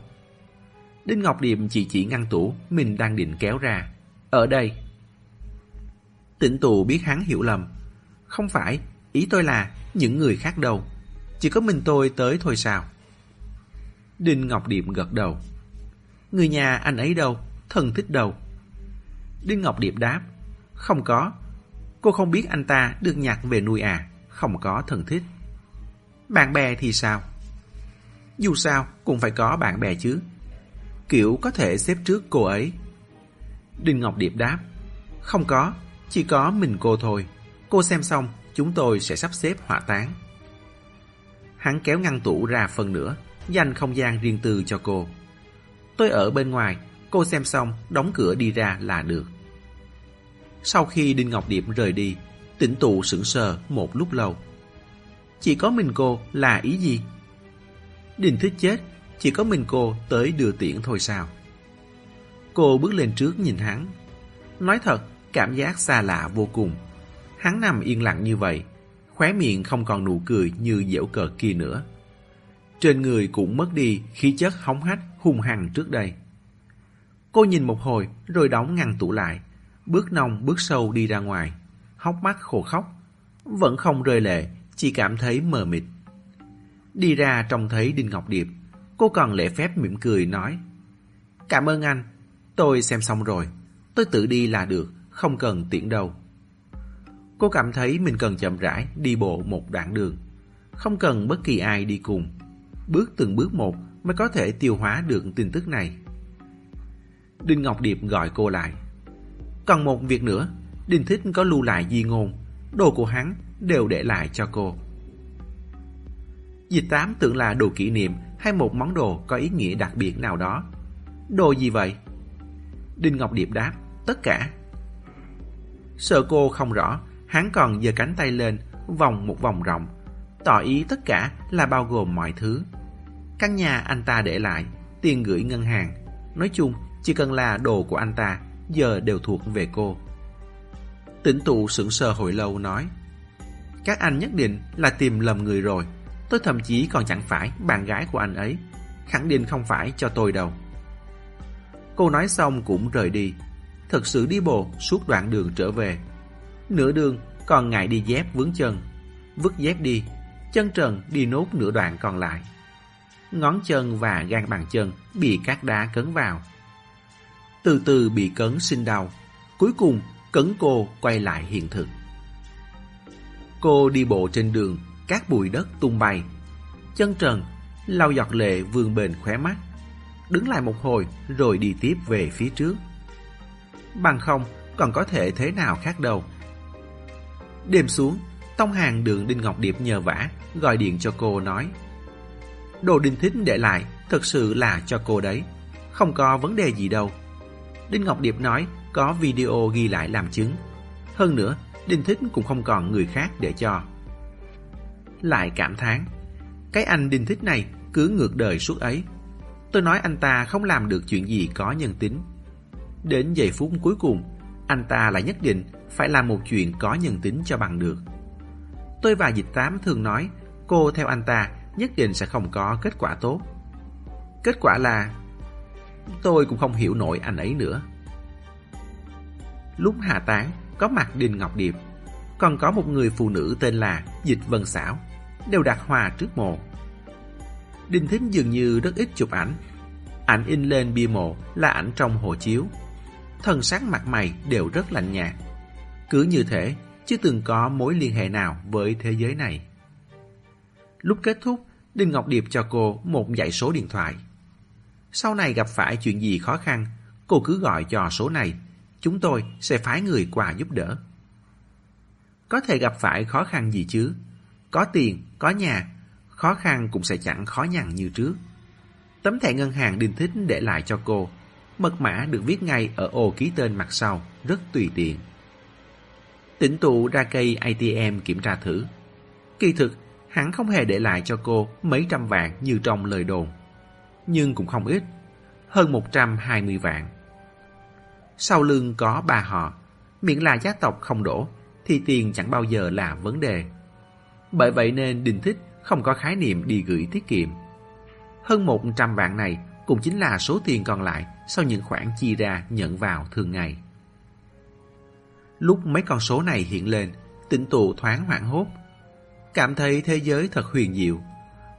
Đinh Ngọc Điệp chỉ chỉ ngăn tủ mình đang định kéo ra. Ở đây. Tỉnh tù biết hắn hiểu lầm. Không phải, ý tôi là những người khác đâu. Chỉ có mình tôi tới thôi sao? Đinh Ngọc Điệp gật đầu. Người nhà anh ấy đâu? Thân thích đâu? Đinh Ngọc Điệp đáp. Không có. Cô không biết anh ta được nhặt về nuôi à? Không có thân thích. Bạn bè thì sao? Dù sao cũng phải có bạn bè chứ. Kiểu có thể xếp trước cô ấy. Đinh Ngọc Điệp đáp. Không có, chỉ có mình cô thôi. Cô xem xong, chúng tôi sẽ sắp xếp hỏa táng. Hắn kéo ngăn tủ ra phần nữa, dành không gian riêng tư cho cô. Tôi ở bên ngoài, cô xem xong, đóng cửa đi ra là được. Sau khi Đinh Ngọc Điệp rời đi, tỉnh tụ sững sờ một lúc lâu. Chỉ có mình cô là ý gì? Đinh thích chết, chỉ có mình cô tới đưa tiễn thôi sao? Cô bước lên trước nhìn hắn. Nói thật, cảm giác xa lạ vô cùng, Hắn nằm yên lặng như vậy, khóe miệng không còn nụ cười như dễu cợt kia nữa. Trên người cũng mất đi khí chất hóng hách hung hăng trước đây. Cô nhìn một hồi rồi đóng ngăn tủ lại, bước nông bước sâu đi ra ngoài, hốc mắt khổ khóc. Vẫn không rơi lệ, chỉ cảm thấy mờ mịt. Đi ra trông thấy Đinh Ngọc Điệp, cô còn lễ phép mỉm cười nói Cảm ơn anh, tôi xem xong rồi, tôi tự đi là được, không cần tiễn đâu. Cô cảm thấy mình cần chậm rãi đi bộ một đoạn đường, không cần bất kỳ ai đi cùng. Bước từng bước một mới có thể tiêu hóa được tin tức này. Đinh Ngọc Điệp gọi cô lại. Còn một việc nữa, Đinh Thích có lưu lại di ngôn, đồ của hắn đều để lại cho cô. Dịch tám tưởng là đồ kỷ niệm hay một món đồ có ý nghĩa đặc biệt nào đó. Đồ gì vậy? Đinh Ngọc Điệp đáp, tất cả. Sợ cô không rõ, hắn còn giơ cánh tay lên, vòng một vòng rộng, tỏ ý tất cả là bao gồm mọi thứ. Căn nhà anh ta để lại, tiền gửi ngân hàng, nói chung chỉ cần là đồ của anh ta, giờ đều thuộc về cô. Tỉnh tụ sững sờ hồi lâu nói, các anh nhất định là tìm lầm người rồi, tôi thậm chí còn chẳng phải bạn gái của anh ấy, khẳng định không phải cho tôi đâu. Cô nói xong cũng rời đi, thật sự đi bộ suốt đoạn đường trở về. Nửa đường còn ngại đi dép vướng chân, vứt dép đi, chân trần đi nốt nửa đoạn còn lại. Ngón chân và gan bàn chân bị các đá cấn vào. Từ từ bị cấn sinh đau, cuối cùng cấn cô quay lại hiện thực. Cô đi bộ trên đường, các bụi đất tung bay. Chân trần, lau giọt lệ vương bền khóe mắt. Đứng lại một hồi rồi đi tiếp về phía trước. Bằng không, còn có thể thế nào khác đâu. Đêm xuống, Tông Hàng đường Đinh Ngọc Điệp nhờ vả, gọi điện cho cô nói. Đồ Đinh Thích để lại, thật sự là cho cô đấy. Không có vấn đề gì đâu. Đinh Ngọc Điệp nói có video ghi lại làm chứng. Hơn nữa, Đinh Thích cũng không còn người khác để cho. Lại cảm thán Cái anh Đinh Thích này cứ ngược đời suốt ấy. Tôi nói anh ta không làm được chuyện gì có nhân tính. Đến giây phút cuối cùng, anh ta lại nhất định phải làm một chuyện có nhân tính cho bằng được. Tôi và Dịch Tám thường nói cô theo anh ta nhất định sẽ không có kết quả tốt. Kết quả là tôi cũng không hiểu nổi anh ấy nữa. Lúc hạ tán, có mặt Đinh Ngọc Điệp, còn có một người phụ nữ tên là Dịch Vân Xảo, đều đặt hoa trước mộ. Đinh Thính dường như rất ít chụp ảnh. Ảnh in lên bia mộ là ảnh trong hộ chiếu. Thân sắc mặt mày đều rất lạnh nhạt. Cứ như thể chưa từng có mối liên hệ nào với thế giới này. Lúc kết thúc, Đinh Ngọc Điệp cho cô một dãy số điện thoại. Sau này gặp phải chuyện gì khó khăn, cô cứ gọi cho số này, chúng tôi sẽ phái người qua giúp đỡ. Có thể gặp phải khó khăn gì chứ? Có tiền, có nhà, khó khăn cũng sẽ chẳng khó nhằn như trước. Tấm thẻ ngân hàng Đinh Thích để lại cho cô, mật mã được viết ngay ở ô ký tên mặt sau, rất tùy tiện. Tỉnh tụ ra cây ATM kiểm tra thử. Kỳ thực, hắn không hề để lại cho cô mấy trăm vạn như trong lời đồn. Nhưng cũng không ít, hơn 120 vạn. Sau lưng có ba họ, miễn là gia tộc không đổ, thì tiền chẳng bao giờ là vấn đề. Bởi vậy nên Đình Thích không có khái niệm đi gửi tiết kiệm. Hơn 100 vạn này cũng chính là số tiền còn lại sau những khoản chi ra nhận vào thường ngày. Lúc mấy con số này hiện lên, tỉnh tụ thoáng hoảng hốt. Cảm thấy thế giới thật huyền diệu.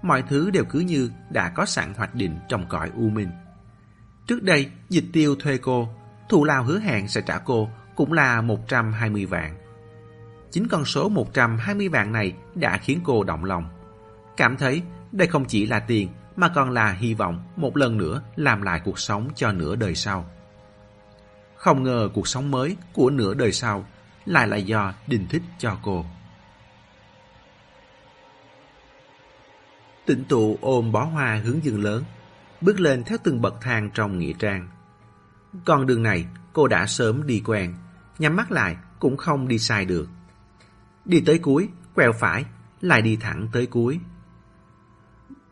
Mọi thứ đều cứ như đã có sẵn hoạch định trong cõi u minh. Trước đây, dịch tiêu thuê cô, thù lao hứa hẹn sẽ trả cô cũng là 120 vạn. Chính con số 120 vạn này đã khiến cô động lòng. Cảm thấy đây không chỉ là tiền mà còn là hy vọng một lần nữa làm lại cuộc sống cho nửa đời sau. Không ngờ cuộc sống mới của nửa đời sau lại là do đình Thích cho cô. Tịnh tụ ôm bó hoa hướng dương lớn, bước lên theo từng bậc thang trong nghĩa trang. Con đường này cô đã sớm đi quen, nhắm mắt lại cũng không đi sai được. Đi tới cuối, quẹo phải, lại đi thẳng tới cuối.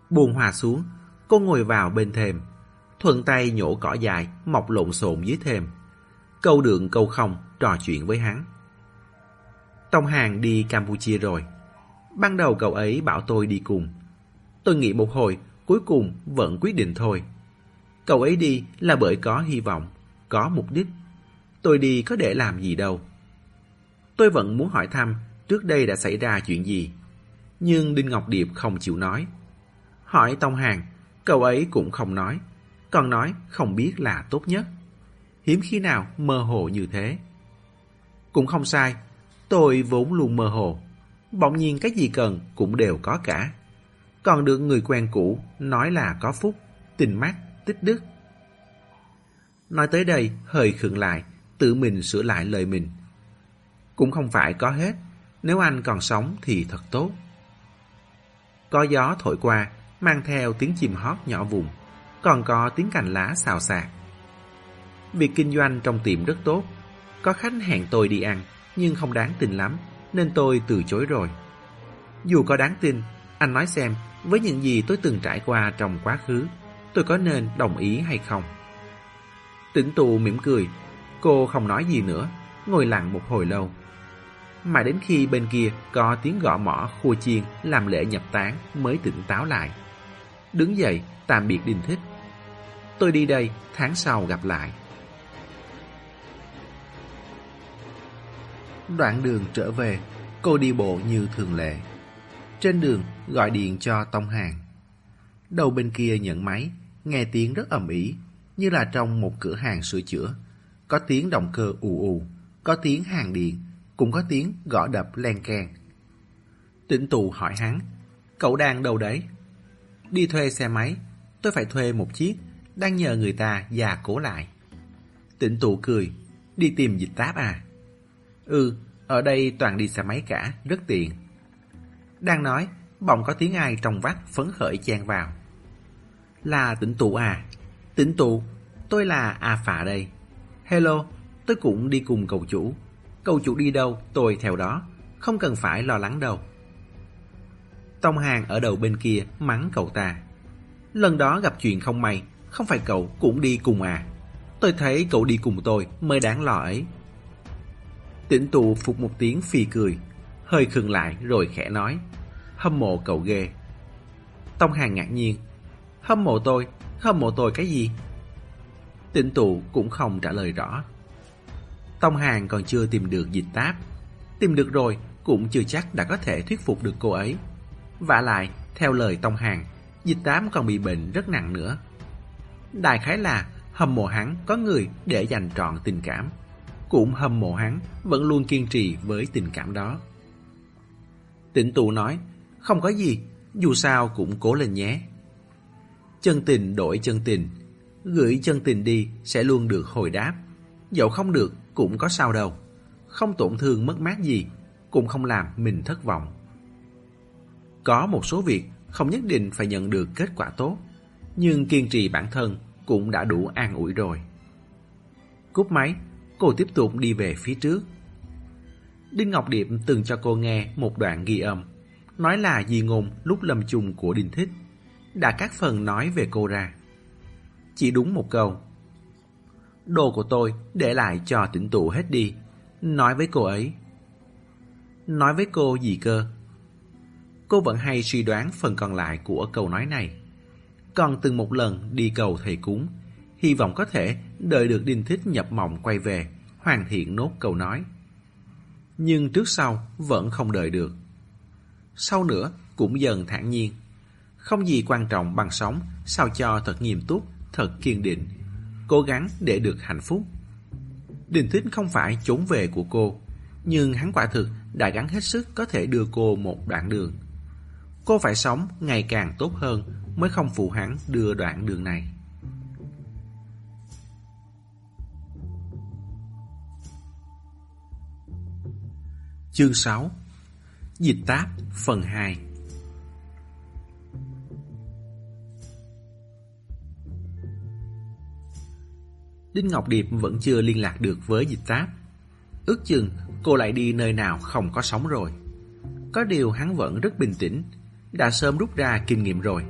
Buồn hòa xuống, cô ngồi vào bên thềm, thuận tay nhổ cỏ dài mọc lộn xộn dưới thềm câu đường câu không trò chuyện với hắn. Tông Hàng đi Campuchia rồi. Ban đầu cậu ấy bảo tôi đi cùng. Tôi nghĩ một hồi, cuối cùng vẫn quyết định thôi. Cậu ấy đi là bởi có hy vọng, có mục đích. Tôi đi có để làm gì đâu. Tôi vẫn muốn hỏi thăm trước đây đã xảy ra chuyện gì. Nhưng Đinh Ngọc Điệp không chịu nói. Hỏi Tông Hàng, cậu ấy cũng không nói. Còn nói không biết là tốt nhất. Hiếm khi nào mơ hồ như thế. Cũng không sai, tôi vốn luôn mơ hồ. Bỗng nhiên cái gì cần cũng đều có cả. Còn được người quen cũ nói là có phúc, tình mắt, tích đức. Nói tới đây hơi khựng lại, tự mình sửa lại lời mình. Cũng không phải có hết, nếu anh còn sống thì thật tốt. Có gió thổi qua, mang theo tiếng chim hót nhỏ vùng, còn có tiếng cành lá xào xạc. Việc kinh doanh trong tiệm rất tốt, có khách hẹn tôi đi ăn, nhưng không đáng tin lắm, nên tôi từ chối rồi. Dù có đáng tin, anh nói xem, với những gì tôi từng trải qua trong quá khứ, tôi có nên đồng ý hay không? Tỉnh tù mỉm cười, cô không nói gì nữa, ngồi lặng một hồi lâu. Mà đến khi bên kia có tiếng gõ mỏ khua chiên làm lễ nhập tán mới tỉnh táo lại. Đứng dậy, tạm biệt Đinh Thích. Tôi đi đây, tháng sau gặp lại. Đoạn đường trở về, cô đi bộ như thường lệ. Trên đường gọi điện cho Tông Hàng. Đầu bên kia nhận máy, nghe tiếng rất ầm ĩ, như là trong một cửa hàng sửa chữa. Có tiếng động cơ ù ù, có tiếng hàng điện, cũng có tiếng gõ đập len keng. Tỉnh tù hỏi hắn, cậu đang đâu đấy? Đi thuê xe máy, tôi phải thuê một chiếc, đang nhờ người ta già cố lại. Tịnh Tụ cười, đi tìm dịch táp à? Ừ, ở đây toàn đi xe máy cả, rất tiện. Đang nói, bỗng có tiếng ai trong vắt phấn khởi chen vào. Là Tịnh tụ à? Tịnh tụ, tôi là A Phạ đây. Hello, tôi cũng đi cùng cậu chủ. Cậu chủ đi đâu, tôi theo đó. Không cần phải lo lắng đâu. Tông Hàng ở đầu bên kia mắng cậu ta. Lần đó gặp chuyện không may, không phải cậu cũng đi cùng à? Tôi thấy cậu đi cùng tôi mới đáng lo ấy. Tỉnh tù phục một tiếng phì cười, hơi khừng lại rồi khẽ nói, hâm mộ cậu ghê. Tông Hàng ngạc nhiên, hâm mộ tôi, hâm mộ tôi cái gì? Tỉnh tù cũng không trả lời rõ. Tông Hàng còn chưa tìm được dịch táp, tìm được rồi cũng chưa chắc đã có thể thuyết phục được cô ấy. Và lại, theo lời Tông Hàng, dịch tám còn bị bệnh rất nặng nữa. Đại khái là hâm mộ hắn có người để dành trọn tình cảm cũng hâm mộ hắn, vẫn luôn kiên trì với tình cảm đó. Tịnh tụ nói, không có gì, dù sao cũng cố lên nhé. Chân tình đổi chân tình, gửi chân tình đi sẽ luôn được hồi đáp. Dẫu không được cũng có sao đâu, không tổn thương mất mát gì, cũng không làm mình thất vọng. Có một số việc không nhất định phải nhận được kết quả tốt, nhưng kiên trì bản thân cũng đã đủ an ủi rồi. Cúp máy, Cô tiếp tục đi về phía trước. Đinh Ngọc Điệp từng cho cô nghe một đoạn ghi âm, nói là di ngôn lúc lâm chung của Đinh Thích, đã các phần nói về cô ra. Chỉ đúng một câu. Đồ của tôi để lại cho tỉnh tụ hết đi, nói với cô ấy. Nói với cô gì cơ? Cô vẫn hay suy đoán phần còn lại của câu nói này. Còn từng một lần đi cầu thầy cúng, hy vọng có thể đợi được Đinh Thích nhập mộng quay về, hoàn thiện nốt câu nói. Nhưng trước sau vẫn không đợi được. Sau nữa cũng dần thản nhiên. Không gì quan trọng bằng sống sao cho thật nghiêm túc, thật kiên định, cố gắng để được hạnh phúc. Đinh Thích không phải trốn về của cô, nhưng hắn quả thực đã gắng hết sức có thể đưa cô một đoạn đường. Cô phải sống ngày càng tốt hơn mới không phụ hắn đưa đoạn đường này. Chương 6 Dịch táp, phần 2 Đinh Ngọc Điệp vẫn chưa liên lạc được với dịch táp. Ước chừng cô lại đi nơi nào không có sóng rồi. Có điều hắn vẫn rất bình tĩnh đã sớm rút ra kinh nghiệm rồi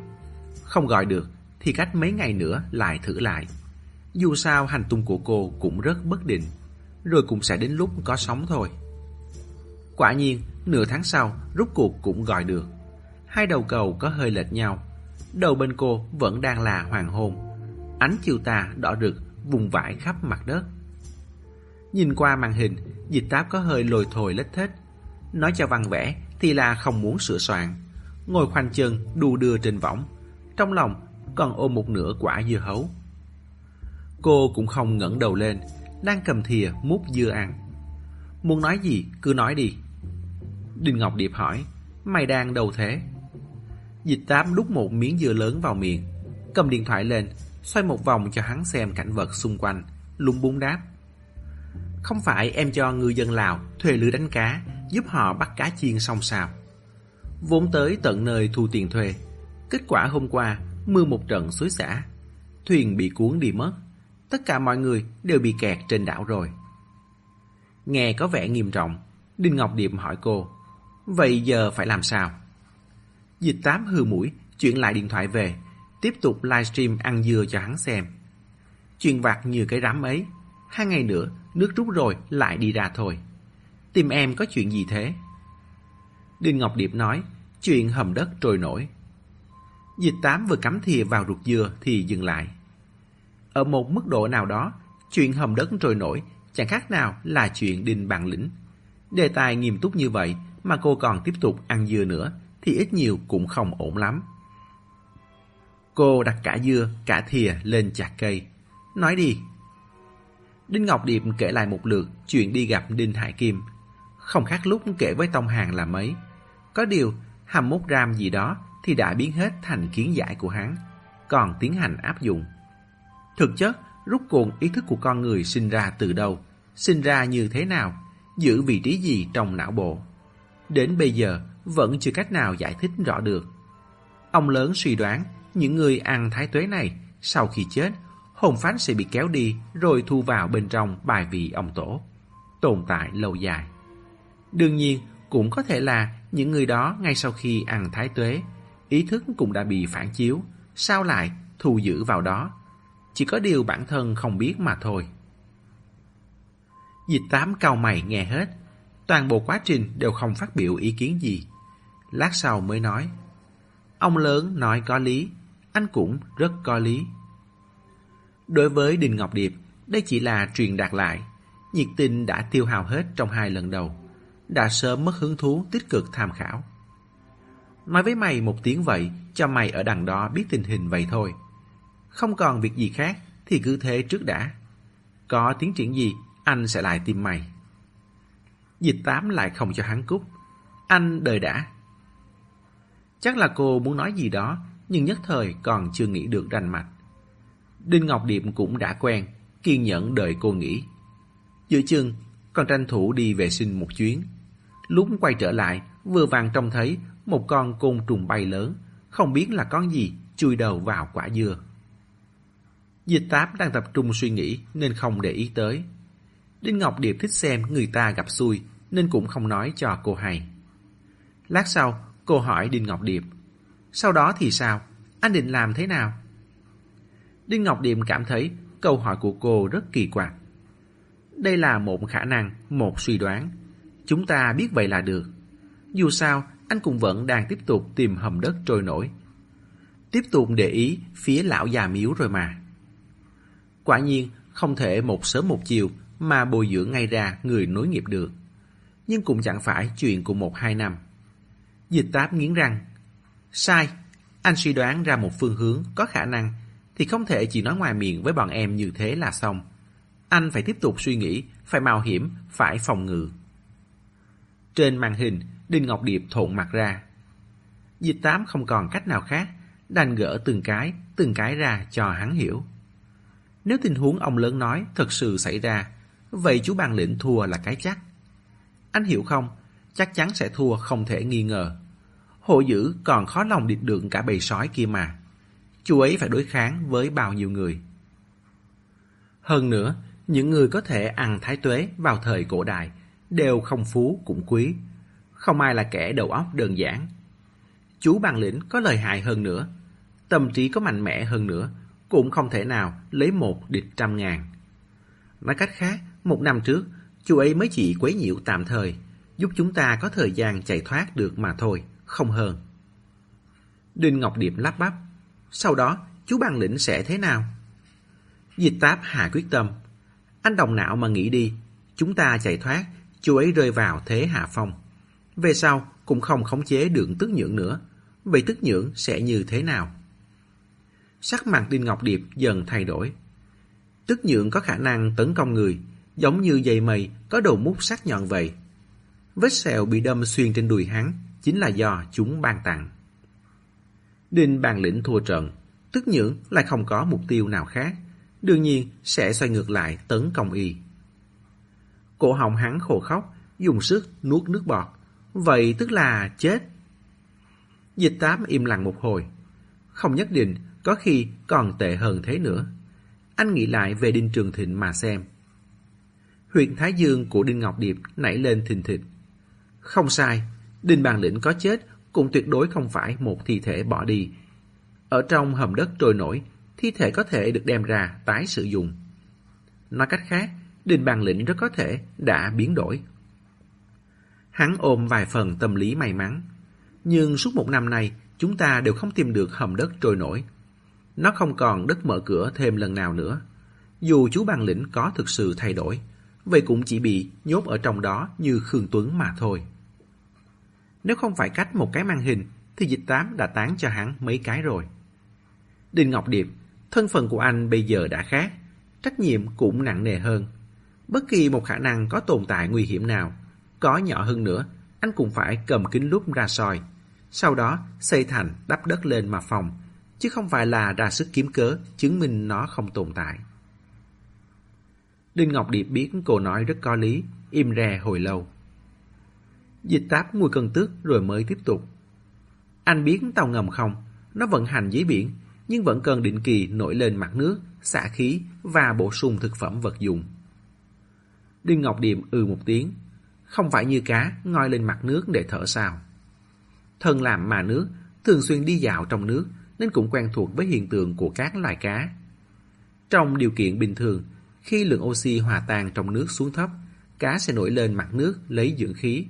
Không gọi được Thì cách mấy ngày nữa lại thử lại Dù sao hành tung của cô cũng rất bất định Rồi cũng sẽ đến lúc có sóng thôi Quả nhiên, nửa tháng sau, rút cuộc cũng gọi được. Hai đầu cầu có hơi lệch nhau. Đầu bên cô vẫn đang là hoàng hôn. Ánh chiều tà đỏ rực, vùng vãi khắp mặt đất. Nhìn qua màn hình, dịch táp có hơi lồi thồi lết thết. Nói cho văn vẽ thì là không muốn sửa soạn. Ngồi khoanh chân, đu đưa trên võng. Trong lòng còn ôm một nửa quả dưa hấu. Cô cũng không ngẩng đầu lên, đang cầm thìa mút dưa ăn. Muốn nói gì, cứ nói đi. Đinh Ngọc Điệp hỏi, mày đang đâu thế? Dịch tám đút một miếng dưa lớn vào miệng, cầm điện thoại lên, xoay một vòng cho hắn xem cảnh vật xung quanh, lung búng đáp. Không phải em cho ngư dân Lào thuê lưới đánh cá, giúp họ bắt cá chiên xong sao? Vốn tới tận nơi thu tiền thuê. Kết quả hôm qua, mưa một trận xối xả. Thuyền bị cuốn đi mất. Tất cả mọi người đều bị kẹt trên đảo rồi. Nghe có vẻ nghiêm trọng, Đinh Ngọc Điệp hỏi cô, vậy giờ phải làm sao? Dịch tám hư mũi, chuyển lại điện thoại về, tiếp tục livestream ăn dưa cho hắn xem. Chuyện vặt như cái rắm ấy, hai ngày nữa nước rút rồi lại đi ra thôi. Tìm em có chuyện gì thế? Đinh Ngọc Điệp nói, chuyện hầm đất trôi nổi. Dịch tám vừa cắm thìa vào ruột dưa thì dừng lại. Ở một mức độ nào đó, chuyện hầm đất trôi nổi chẳng khác nào là chuyện đinh bằng lĩnh. Đề tài nghiêm túc như vậy mà cô còn tiếp tục ăn dưa nữa thì ít nhiều cũng không ổn lắm. Cô đặt cả dưa, cả thìa lên chặt cây. Nói đi. Đinh Ngọc Điệp kể lại một lượt chuyện đi gặp Đinh Hải Kim. Không khác lúc kể với Tông Hàng là mấy. Có điều, 21 gram gì đó thì đã biến hết thành kiến giải của hắn, còn tiến hành áp dụng. Thực chất, rút cuộn ý thức của con người sinh ra từ đâu, sinh ra như thế nào, giữ vị trí gì trong não bộ. Đến bây giờ, vẫn chưa cách nào giải thích rõ được. Ông lớn suy đoán, những người ăn thái tuế này, sau khi chết, hồn phách sẽ bị kéo đi rồi thu vào bên trong bài vị ông tổ, tồn tại lâu dài. Đương nhiên, cũng có thể là những người đó ngay sau khi ăn thái tuế, ý thức cũng đã bị phản chiếu, sao lại thu giữ vào đó. Chỉ có điều bản thân không biết mà thôi. Dịch tám cao mày nghe hết, toàn bộ quá trình đều không phát biểu ý kiến gì. Lát sau mới nói, ông lớn nói có lý, anh cũng rất có lý. Đối với Đình Ngọc Điệp, đây chỉ là truyền đạt lại, nhiệt tình đã tiêu hao hết trong hai lần đầu, đã sớm mất hứng thú tích cực tham khảo. Nói với mày một tiếng vậy, cho mày ở đằng đó biết tình hình vậy thôi. Không còn việc gì khác thì cứ thế trước đã. Có tiến triển gì, anh sẽ lại tìm mày. Dịch tám lại không cho hắn cút. Anh đời đã. Chắc là cô muốn nói gì đó, nhưng nhất thời còn chưa nghĩ được rành mạch. Đinh Ngọc Điệp cũng đã quen, kiên nhẫn đợi cô nghĩ. Giữa chừng, còn tranh thủ đi vệ sinh một chuyến. Lúc quay trở lại, vừa vàng trông thấy một con côn trùng bay lớn, không biết là con gì, chui đầu vào quả dưa. Dịch táp đang tập trung suy nghĩ nên không để ý tới. Đinh Ngọc Điệp thích xem người ta gặp xui nên cũng không nói cho cô hay. Lát sau, cô hỏi Đinh Ngọc Điệp. Sau đó thì sao? Anh định làm thế nào? Đinh Ngọc Điệp cảm thấy câu hỏi của cô rất kỳ quặc. Đây là một khả năng, một suy đoán. Chúng ta biết vậy là được. Dù sao, anh cũng vẫn đang tiếp tục tìm hầm đất trôi nổi. Tiếp tục để ý phía lão già miếu rồi mà. Quả nhiên, không thể một sớm một chiều mà bồi dưỡng ngay ra người nối nghiệp được. Nhưng cũng chẳng phải chuyện của một hai năm. Dịch táp nghiến răng. Sai, anh suy đoán ra một phương hướng có khả năng thì không thể chỉ nói ngoài miệng với bọn em như thế là xong. Anh phải tiếp tục suy nghĩ, phải mạo hiểm, phải phòng ngự. Trên màn hình, Đinh Ngọc Điệp thộn mặt ra. Dịch tám không còn cách nào khác, đành gỡ từng cái, từng cái ra cho hắn hiểu. Nếu tình huống ông lớn nói thật sự xảy ra, vậy chú bàn lĩnh thua là cái chắc. Anh hiểu không? Chắc chắn sẽ thua không thể nghi ngờ. Hộ dữ còn khó lòng địch được cả bầy sói kia mà. Chú ấy phải đối kháng với bao nhiêu người. Hơn nữa, những người có thể ăn thái tuế vào thời cổ đại đều không phú cũng quý. Không ai là kẻ đầu óc đơn giản. Chú bằng lĩnh có lời hại hơn nữa, tâm trí có mạnh mẽ hơn nữa, cũng không thể nào lấy một địch trăm ngàn. Nói cách khác, một năm trước, chú ấy mới chỉ quấy nhiễu tạm thời, giúp chúng ta có thời gian chạy thoát được mà thôi, không hơn. Đinh Ngọc Điệp lắp bắp. Sau đó, chú bằng lĩnh sẽ thế nào? Dịch táp hạ quyết tâm. Anh đồng não mà nghĩ đi, chúng ta chạy thoát, chú ấy rơi vào thế hạ phong. Về sau, cũng không khống chế được tức nhưỡng nữa. Vậy tức nhưỡng sẽ như thế nào? Sắc mặt Đinh Ngọc Điệp dần thay đổi. Tức nhưỡng có khả năng tấn công người, giống như dây mây có đầu mút sắc nhọn vậy. Vết sẹo bị đâm xuyên trên đùi hắn chính là do chúng ban tặng. Đinh bàn lĩnh thua trận, tức nhưỡng lại không có mục tiêu nào khác, đương nhiên sẽ xoay ngược lại tấn công y. Cổ họng hắn khổ khóc, dùng sức nuốt nước bọt, vậy tức là chết. Dịch tám im lặng một hồi, không nhất định, có khi còn tệ hơn thế nữa. Anh nghĩ lại về Đinh Trường Thịnh mà xem. Huyện Thái Dương của Đinh Ngọc Điệp nảy lên thình thịch. Không sai, Đinh Bàn Lĩnh có chết cũng tuyệt đối không phải một thi thể bỏ đi. Ở trong hầm đất trôi nổi, thi thể có thể được đem ra tái sử dụng. Nói cách khác, Đinh Bàn Lĩnh rất có thể đã biến đổi. Hắn ôm vài phần tâm lý may mắn. Nhưng suốt một năm nay, chúng ta đều không tìm được hầm đất trôi nổi. Nó không còn đất mở cửa thêm lần nào nữa. Dù chú Bàn Lĩnh có thực sự thay đổi, vậy cũng chỉ bị nhốt ở trong đó như Khương Tuấn mà thôi. Nếu không phải cách một cái màn hình, thì dịch tám đã tán cho hắn mấy cái rồi. Đinh Ngọc Điệp, thân phận của anh bây giờ đã khác, trách nhiệm cũng nặng nề hơn. Bất kỳ một khả năng có tồn tại nguy hiểm nào, có nhỏ hơn nữa, anh cũng phải cầm kính lúp ra soi. Sau đó xây thành đắp đất lên mà phòng, chứ không phải là ra sức kiếm cớ chứng minh nó không tồn tại. Đinh Ngọc Điệp biết cô nói rất có lý, im re hồi lâu. Dịch táp mùi cân tước rồi mới tiếp tục. Anh biết tàu ngầm không? Nó vận hành dưới biển, nhưng vẫn cần định kỳ nổi lên mặt nước, xả khí và bổ sung thực phẩm vật dụng. Đinh Ngọc Điềm ừ một tiếng. Không phải như cá ngoi lên mặt nước để thở sao. Thân làm mà nước, thường xuyên đi dạo trong nước nên cũng quen thuộc với hiện tượng của các loài cá. Trong điều kiện bình thường, khi lượng oxy hòa tan trong nước xuống thấp, cá sẽ nổi lên mặt nước lấy dưỡng khí,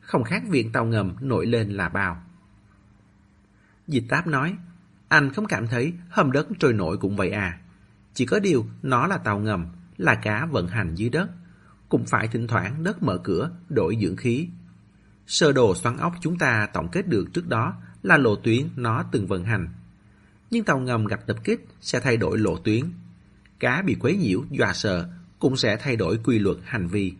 không khác việc tàu ngầm nổi lên là bao. Dịch táp nói, anh không cảm thấy hầm đất trôi nổi cũng vậy à. Chỉ có điều nó là tàu ngầm, là cá vận hành dưới đất. Cũng phải thỉnh thoảng đất mở cửa, đổi dưỡng khí. Sơ đồ xoắn ốc chúng ta tổng kết được trước đó là lộ tuyến nó từng vận hành. Nhưng tàu ngầm gặp tập kích sẽ thay đổi lộ tuyến. Cá bị quấy nhiễu, dọa sợ cũng sẽ thay đổi quy luật hành vi.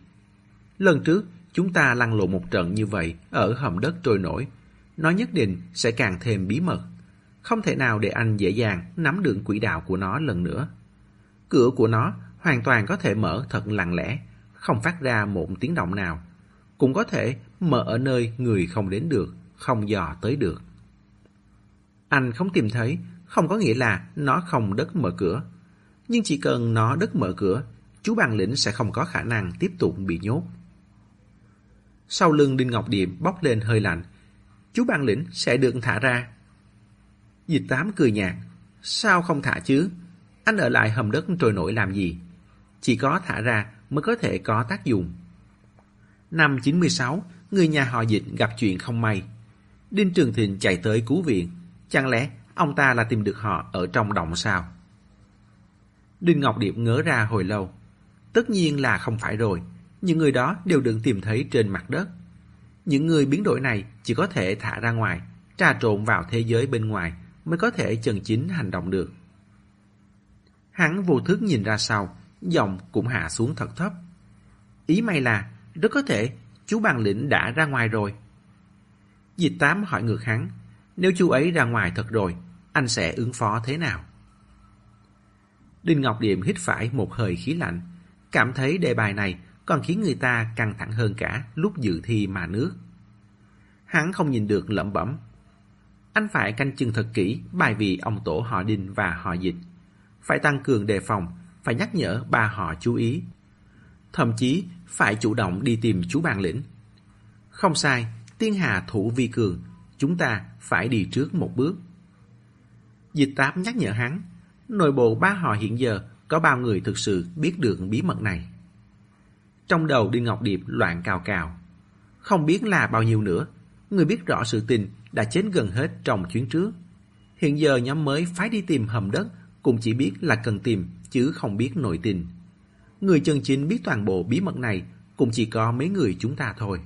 Lần trước, chúng ta lăn lộn một trận như vậy ở hầm đất trôi nổi. Nó nhất định sẽ càng thêm bí mật. Không thể nào để anh dễ dàng nắm được quỹ đạo của nó lần nữa. Cửa của nó hoàn toàn có thể mở thật lặng lẽ, không phát ra một tiếng động nào. Cũng có thể mở ở nơi người không đến được, không dò tới được. Anh không tìm thấy, không có nghĩa là nó không đất mở cửa. Nhưng chỉ cần nó đất mở cửa, chú Bàn lĩnh sẽ không có khả năng tiếp tục bị nhốt. Sau lưng Đinh Ngọc Điệp bốc lên hơi lạnh. Chú Bàn lĩnh sẽ được thả ra. Dịch tám cười nhạt. Sao không thả chứ? Anh ở lại hầm đất trôi nổi làm gì? Chỉ có thả ra mới có thể có tác dụng. Năm 96, người nhà họ dịch gặp chuyện không may. Đinh Trường Thịnh chạy tới cứu viện. Chẳng lẽ ông ta là tìm được họ ở trong động sao? Đinh Ngọc Điệp ngớ ra hồi lâu. Tất nhiên là không phải rồi. Những người đó đều được tìm thấy trên mặt đất. Những người biến đổi này chỉ có thể thả ra ngoài, trà trộn vào thế giới bên ngoài mới có thể chân chính hành động được. Hắn vô thức nhìn ra sau, giọng cũng hạ xuống thật thấp. Ý mày là, rất có thể chú bằng lĩnh đã ra ngoài rồi. Dịch tám hỏi ngược hắn, nếu chú ấy ra ngoài thật rồi, anh sẽ ứng phó thế nào? Đinh Ngọc Điềm hít phải một hơi khí lạnh, cảm thấy đề bài này còn khiến người ta căng thẳng hơn cả lúc dự thi mà nước. Hắn không nhìn được lẩm bẩm. Anh phải canh chừng thật kỹ bài vị ông tổ họ Đinh và họ Dịch. Phải tăng cường đề phòng, phải nhắc nhở ba họ chú ý. Thậm chí phải chủ động đi tìm chú bàn lĩnh. Không sai, tiên hà thủ vi cường, chúng ta phải đi trước một bước. Dịch tám nhắc nhở hắn, nội bộ ba họ hiện giờ có bao người thực sự biết được bí mật này. Trong đầu Đinh Ngọc Điệp loạn cào cào. không biết là bao nhiêu nữa. Người biết rõ sự tình đã chết gần hết trong chuyến trước. Hiện giờ nhóm mới phái đi tìm hầm đất cũng chỉ biết là cần tìm chứ không biết nội tình. Người chân chính biết toàn bộ bí mật này cũng chỉ có mấy người chúng ta thôi.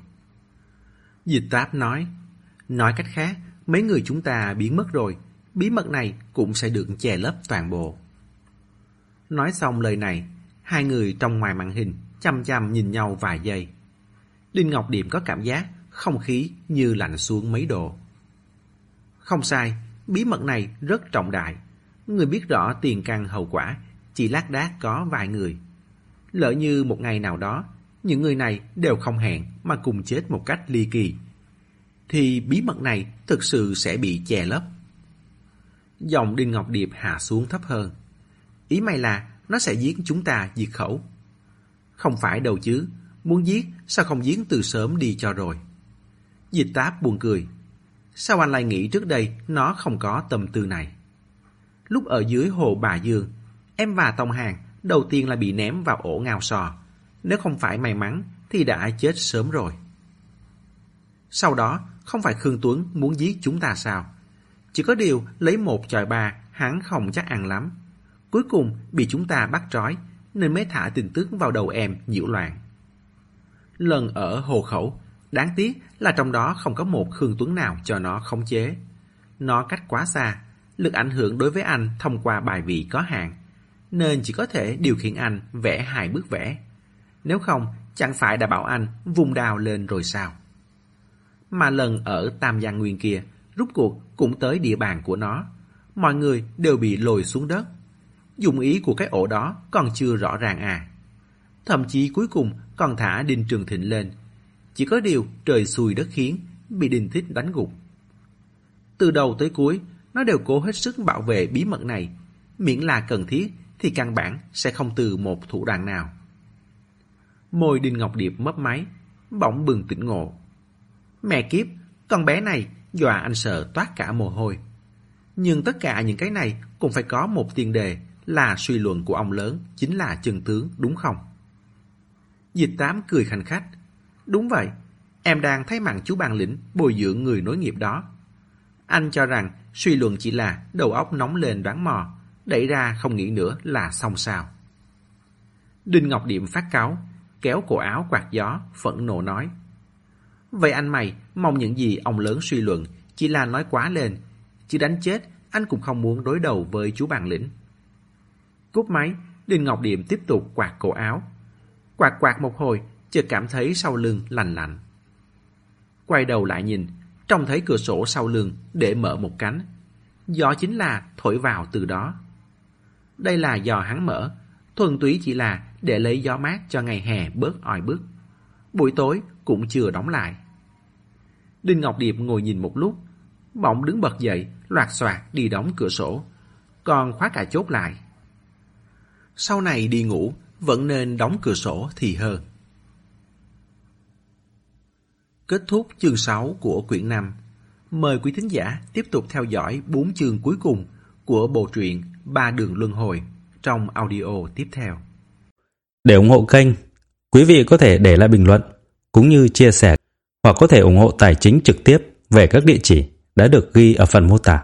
Dịch táp nói, nói cách khác, mấy người chúng ta biến mất rồi, bí mật này cũng sẽ được che lấp toàn bộ. Nói xong lời này, hai người trong ngoài màn hình chăm chăm nhìn nhau vài giây. Đinh Ngọc Điềm có cảm giác không khí như lạnh xuống mấy độ. Không sai, bí mật này rất trọng đại. Người biết rõ tiền căn hậu quả, chỉ lác đác có vài người. Lỡ như một ngày nào đó, những người này đều không hẹn mà cùng chết một cách ly kỳ. Thì bí mật này thực sự sẽ bị che lấp. Giọng Đinh Ngọc Điệp hạ xuống thấp hơn. Ý mày là nó sẽ giết chúng ta diệt khẩu. Không phải đâu chứ, muốn giết sao không giết từ sớm đi cho rồi. Dịch táp buồn cười. Sao anh lại nghĩ trước đây nó không có tâm tư này? Lúc ở dưới hồ Bà Dương, em và Tông Hàng đầu tiên là bị ném vào ổ ngao sò. Nếu không phải may mắn thì đã chết sớm rồi. Sau đó, không phải Khương Tuấn muốn giết chúng ta sao? Chỉ có điều lấy một chọi ba hắn không chắc ăn lắm. Cuối cùng bị chúng ta bắt trói nên mới thả tin tức vào đầu em nhiễu loạn. Lần ở hồ khẩu, đáng tiếc là trong đó không có một Khương Tuấn nào cho nó khống chế. Nó cách quá xa, lực ảnh hưởng đối với anh thông qua bài vị có hạn, nên chỉ có thể điều khiển anh vẽ hai bức vẽ. Nếu không, chẳng phải đã bảo anh vùng đào lên rồi sao? Mà lần ở Tam Giang Nguyên kia, rút cuộc cũng tới địa bàn của nó. Mọi người đều bị lồi xuống đất. Dụng ý của cái ổ đó còn chưa rõ ràng à. Thậm chí cuối cùng còn thả Đinh Trường Thịnh lên. Chỉ có điều trời xui đất khiến, bị Đinh Thích đánh gục. Từ đầu tới cuối, nó đều cố hết sức bảo vệ bí mật này. Miễn là cần thiết thì căn bản sẽ không từ một thủ đoạn nào. Môi Đinh Ngọc Điệp mấp máy, bỗng bừng tỉnh ngộ. Mẹ kiếp, con bé này dọa anh sợ toát cả mồ hôi. Nhưng tất cả những cái này cũng phải có một tiền đề là suy luận của ông lớn chính là chân tướng đúng không? Dịch tám cười khanh khách. Đúng vậy, em đang thấy mặn chú bàn lĩnh bồi dưỡng người nối nghiệp đó. Anh cho rằng suy luận chỉ là đầu óc nóng lên đoán mò, đẩy ra không nghĩ nữa là xong sao. Đinh Ngọc Điệm phát cáo, kéo cổ áo quạt gió, phẫn nộ nói. Vậy anh mày mong những gì ông lớn suy luận chỉ là nói quá lên, chứ đánh chết anh cũng không muốn đối đầu với chú bàn lĩnh. Cúp máy, Đinh Ngọc Điệm tiếp tục quạt cổ áo. Quạt quạt một hồi, chợt cảm thấy sau lưng lành lạnh. Quay đầu lại nhìn, trông thấy cửa sổ sau lưng để mở một cánh. Gió chính là thổi vào từ đó. Đây là giò hắn mở, thuần túy chỉ là để lấy gió mát cho ngày hè bớt oi bức. Buổi tối cũng chưa đóng lại. Đinh Ngọc Điệp ngồi nhìn một lúc, bỗng đứng bật dậy, loạt xoạt đi đóng cửa sổ, còn khóa cả chốt lại. Sau này đi ngủ, vẫn nên đóng cửa sổ thì hơn. Kết thúc chương 6 của quyển 5. Mời quý thính giả tiếp tục theo dõi 4 chương cuối cùng của bộ truyện Ba Đường Luân Hồi trong audio tiếp theo. Để ủng hộ kênh, quý vị có thể để lại bình luận cũng như chia sẻ hoặc có thể ủng hộ tài chính trực tiếp về các địa chỉ đã được ghi ở phần mô tả.